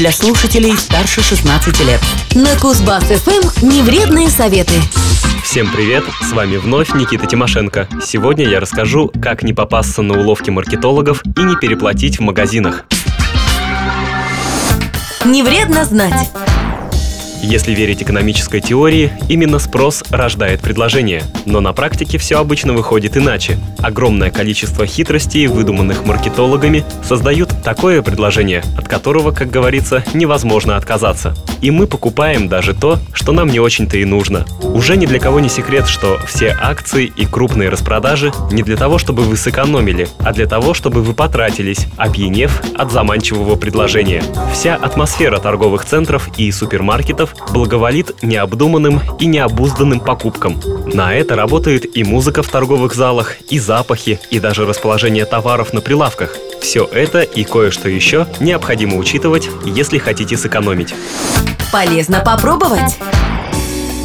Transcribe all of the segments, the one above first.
для слушателей старше 16 лет. На Кузбасс-ФМ невредные советы. Всем привет! С вами вновь Никита Тимошенко. Сегодня я расскажу, как не попасться на уловки маркетологов и не переплатить в магазинах. Не вредно знать. Если верить экономической теории, именно спрос рождает предложение. Но на практике все обычно выходит иначе. Огромное количество хитростей, выдуманных маркетологами, создают такое предложение, от которого, как говорится, невозможно отказаться. И мы покупаем даже то, что нам не очень-то и нужно. Уже ни для кого не секрет, что все акции и крупные распродажи не для того, чтобы вы сэкономили, а для того, чтобы вы потратились, опьянев от заманчивого предложения. Вся атмосфера торговых центров и супермаркетов благоволит необдуманным и необузданным покупкам. На это работает и музыка в торговых залах, и запахи, и даже расположение товаров на прилавках. Все это и кое-что еще необходимо учитывать, если хотите сэкономить. Полезно попробовать.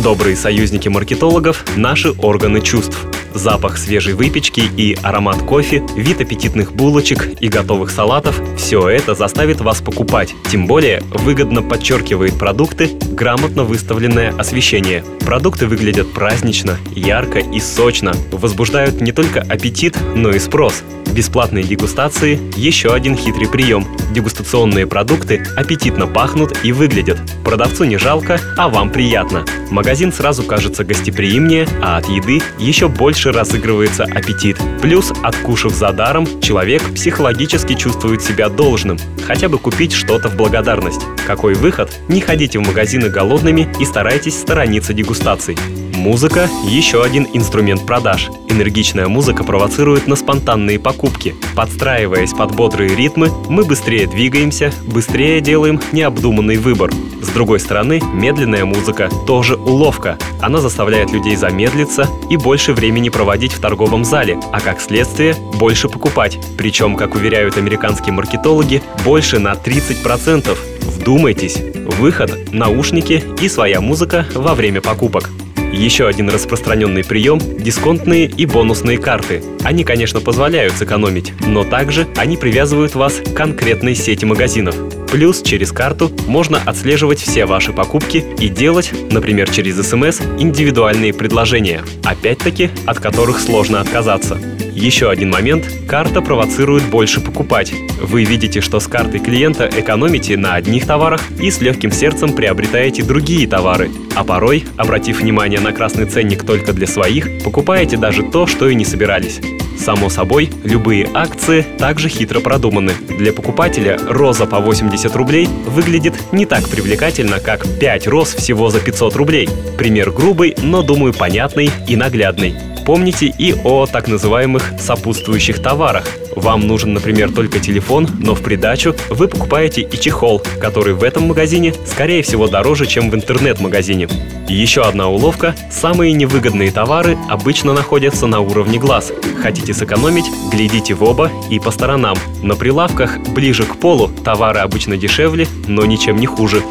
Добрые союзники маркетологов – наши органы чувств. Запах свежей выпечки и аромат кофе, вид аппетитных булочек и готовых салатов – все это заставит вас покупать. Тем более выгодно подчеркивает продукты грамотно выставленное освещение. Продукты выглядят празднично, ярко и сочно, возбуждают не только аппетит, но и спрос. Бесплатные дегустации – еще один хитрый прием. Дегустационные продукты аппетитно пахнут и выглядят. Продавцу не жалко, а вам приятно. Магазин сразу кажется гостеприимнее, а от еды еще больше разыгрывается аппетит. Плюс, откушав за даром, человек психологически чувствует себя должным. Хотя бы купить что-то в благодарность. Какой выход? Не ходите в магазины голодными и старайтесь сторониться дегустаций. Музыка – еще один инструмент продаж. Энергичная музыка провоцирует на спонтанные покупки. Подстраиваясь под бодрые ритмы, мы быстрее двигаемся, быстрее делаем необдуманный выбор. С другой стороны, медленная музыка тоже уловка. Она заставляет людей замедлиться и больше времени проводить в торговом зале, а как следствие, больше покупать. Причем, как уверяют американские маркетологи, больше на 30%. Вдумайтесь, выход, наушники и своя музыка во время покупок. Еще один распространенный прием – дисконтные и бонусные карты. Они, конечно, позволяют сэкономить, но также они привязывают вас к конкретной сети магазинов. Плюс через карту можно отслеживать все ваши покупки и делать, например, через СМС, индивидуальные предложения, опять-таки, от которых сложно отказаться. Еще один момент – карта провоцирует больше покупать. Вы видите, что с картой клиента экономите на одних товарах и с легким сердцем приобретаете другие товары. А порой, обратив внимание на красный ценник только для своих, покупаете даже то, что и не собирались. Само собой, любые акции также хитро продуманы. Для покупателя роза по 80 рублей выглядит не так привлекательно, как 5 роз всего за 500 рублей. Пример грубый, но, думаю, понятный и наглядный. Помните и о так называемых сопутствующих товарах. Вам нужен, например, только телефон, но в придачу вы покупаете и чехол, который в этом магазине, скорее всего, дороже, чем в интернет-магазине. Еще одна уловка – самые невыгодные товары обычно находятся на уровне глаз. Хотите сэкономить – глядите в оба и по сторонам. На прилавках ближе к полу товары обычно дешевле, но ничем не хуже.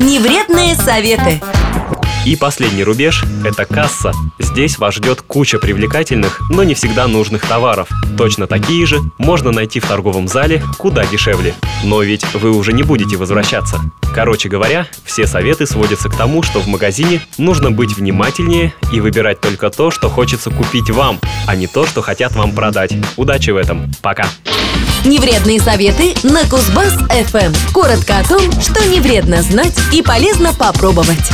Невредные советы. И последний рубеж – это касса. Здесь вас ждет куча привлекательных, но не всегда нужных товаров. Точно такие же можно найти в торговом зале куда дешевле. Но ведь вы уже не будете возвращаться. Короче говоря, все советы сводятся к тому, что в магазине нужно быть внимательнее и выбирать только то, что хочется купить вам, а не то, что хотят вам продать. Удачи в этом. Пока. Невредные советы на Кузбасс-ФМ. Коротко о том, что не вредно знать и полезно попробовать.